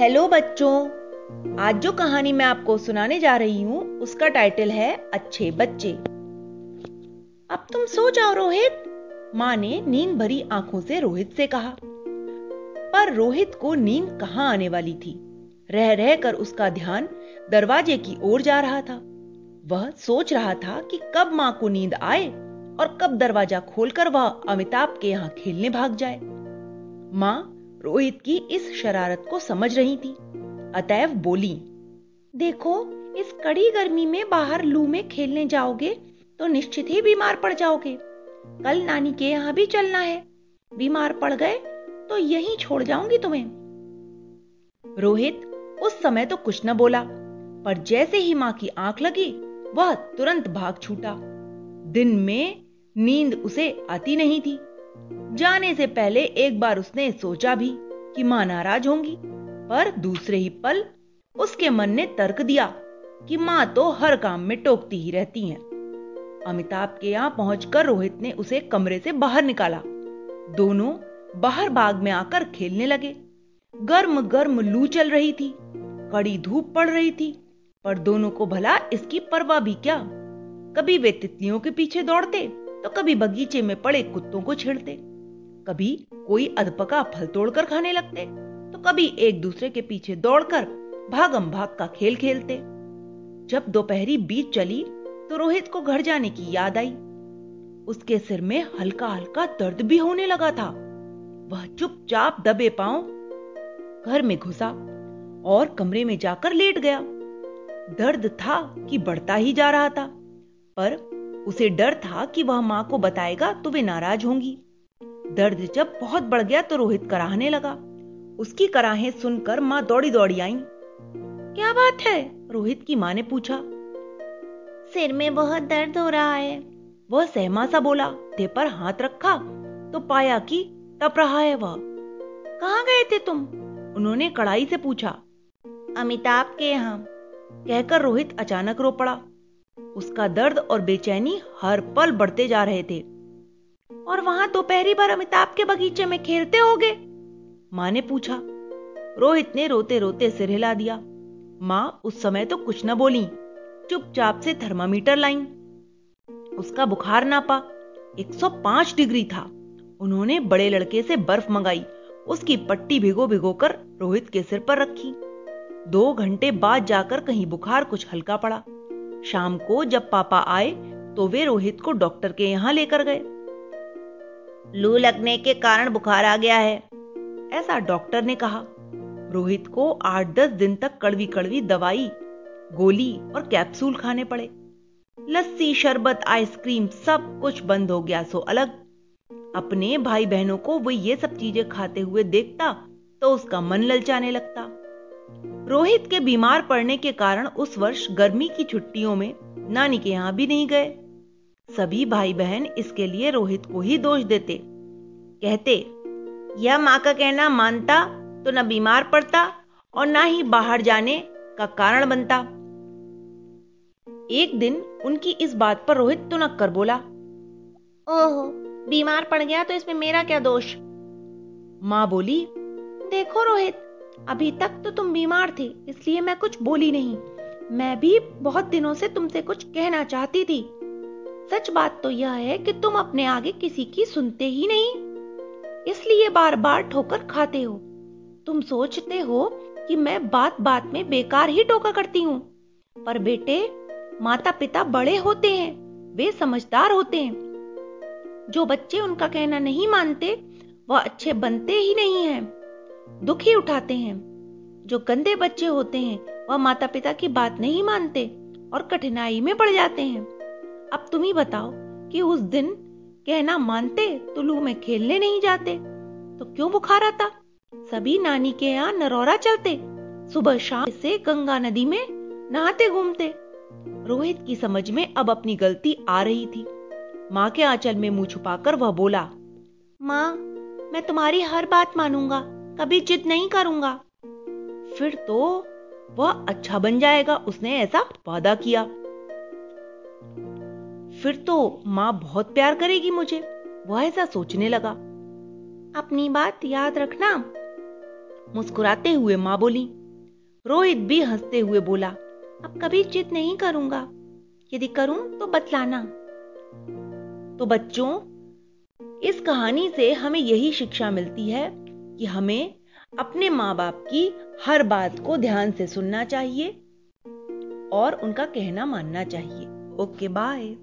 Hello बच्चों, आज जो कहानी मैं आपको सुनाने जा रही हूँ, उसका टाइटल है अच्छे बच्चे। अब तुम सो जाओ रोहित, माँ ने नींद भरी आँखों से रोहित से कहा। पर रोहित को नींद कहाँ आने वाली थी? रह रह कर उसका ध्यान दरवाजे की ओर जा रहा था। वह सोच रहा था कि कब माँ को नींद आए और कब दरवाज़ा खोलकर वह अमिताभ के यहाँ खेलने भाग जाए। माँ रोहित की इस शरारत को समझ रही थी। अतएव बोली, देखो, इस कड़ी गर्मी में बाहर लू में खेलने जाओगे तो निश्चित ही बीमार पड़ जाओगे। कल नानी के यहाँ भी चलना है। बीमार पड़ गए तो यहीं छोड़ जाऊँगी तुम्हें। रोहित उस समय तो कुछ न बोला, पर जैसे ही माँ की आँख लगी, वह तुरंत भाग छूटा। दिन में नींद उसे आती नहीं थी। जाने से पहले एक बार उसने सोचा भी कि माँ नाराज़ होंगी, पर दूसरे ही पल उसके मन ने तर्क दिया कि माँ तो हर काम में टोकती ही रहती हैं। अमिताभ के यहाँ पहुंचकर रोहित ने उसे कमरे से बाहर निकाला। दोनों बाहर बाग में आकर खेलने लगे। गर्म गर्म लू चल रही थी, कड़ी धूप पड़ रही थी, पर दोनों को भला इसकी परवाह भी क्या? कभी वे तितलियों के पीछे दौड़ते तो कभी बगीचे में पड़े कुत्तों को छेड़ते, कभी कोई अधपका फल तोड़कर खाने लगते तो कभी एक दूसरे के पीछे दौड़कर भागम भाग का खेल खेलते। जब दोपहरी बीत चली तो रोहित को घर जाने की याद आई। उसके सिर में हल्का हल्का दर्द भी होने लगा था। वह चुपचाप दबे पाँव घर में घुसा और कमरे में जाकर लेट गया। दर्द था कि बढ़ता ही जा रहा था, पर उसे डर था कि वह माँ को बताएगा तो वे नाराज़ होंगी। दर्द जब बहुत बढ़ गया तो रोहित कराहने लगा। उसकी कराहें सुनकर माँ दौड़ी दौड़ी आई। क्या बात है? रोहित की माँ ने पूछा। सिर में बहुत दर्द हो रहा है। वह सहमा सा बोला थे पर हाथ रखा। तो पाया कि तप रहा है वह। कहाँ गए थे तुम? उन्होंने कड़ाई से पूछा। अमिताभ के यहाँ। कहकर रोहित अचानक रो पड़ा। उसका दर्द और बेचैनी हर पल बढ़ते जा रहे थे। और वहाँ दोपहरी भर अमिताभ के बगीचे में खेलते होगे? माँ ने पूछा। रोहित ने रोते रोते सिर हिला दिया। माँ उस समय तो कुछ न बोली, चुपचाप से थर्मामीटर लाई। उसका बुखार नापा 105 डिग्री था। उन्होंने बड़े लड़के से बर्फ़ मंगाई, उसकी पट्टी भिगो भिगो कर रोहित के सिर पर रखी। दो घंटे बाद जाकर कहीं बुखार कुछ हल्का पड़ा। शाम को जब पापा आए तो वे रोहित को डॉक्टर के यहाँ लेकर गए। लू लगने के कारण बुखार आ गया है, ऐसा डॉक्टर ने कहा। रोहित को आठ दस दिन तक कड़वी कड़वी दवाई, गोली और कैप्सूल खाने पड़े। लस्सी, शरबत, आइसक्रीम सब कुछ बंद हो गया, सो अलग। अपने भाई बहनों को वो ये सब चीज़ें खाते हुए देखता तो उसका मन ललचाने लगता। रोहित के बीमार पड़ने के कारण उस वर्ष गर्मी की छुट्टियों में नानी के यहाँ भी नहीं गए। सभी भाई बहन इसके लिए रोहित को ही दोष देते। कहते यह माँ का कहना मानता तो न बीमार पड़ता और ना ही बाहर जाने का कारण बनता। एक दिन उनकी इस बात पर रोहित तुनक कर बोला ओहो बीमार पड़ गया तो इसमें मेरा क्या दोष? माँ बोली देखो रोहित अभी तक तो तुम बीमार थे, इसलिए मैं कुछ बोली नहीं। मैं भी बहुत दिनों से तुमसे कुछ कहना चाहती थी। सच बात तो यह है कि तुम अपने आगे किसी की सुनते ही नहीं। इसलिए बार बार ठोकर खाते हो। तुम सोचते हो कि मैं बात बात में बेकार ही टोका करती हूँ। पर बेटे माता पिता बड़े होते हैं, वे समझदार होते हैं। जो बच्चे उनका कहना नहीं मानते, वह अच्छे बनते ही नहीं हैं। दुखी उठाते हैं। जो गंदे बच्चे होते हैं, वह माता पिता की बात नहीं मानते और कठिनाई में पड़ जाते हैं। अब तुम ही बताओ कि उस दिन कहना मानते तो लू में खेलने नहीं जाते तो क्यों बुखार आता? सभी नानी के यहाँ नरौरा चलते, सुबह शाम से गंगा नदी में नहाते घूमते। रोहित की समझ में अब अपनी गलती आ रही थी। माँ के आंचल में मुँह छुपाकर वह बोला, माँ, मैं तुम्हारी हर बात मानूँगा। कभी जिद नहीं करूँगा। फिर तो वह अच्छा बन जाएगा, उसने ऐसा वादा किया। फिर तो माँ बहुत प्यार करेगी मुझे, वह ऐसा सोचने लगा। अपनी बात याद रखना, मुस्कुराते हुए माँ बोली। रोहित भी हँसते हुए बोला, अब कभी चित नहीं करूँगा, यदि करूँ तो बतलाना। तो बच्चों, इस कहानी से हमें यही शिक्षा मिलती है कि हमें अपने माँ बाप की हर बात को ध्यान से सुनना चाहिए और उनका कहना मानना चाहिए। Okay bye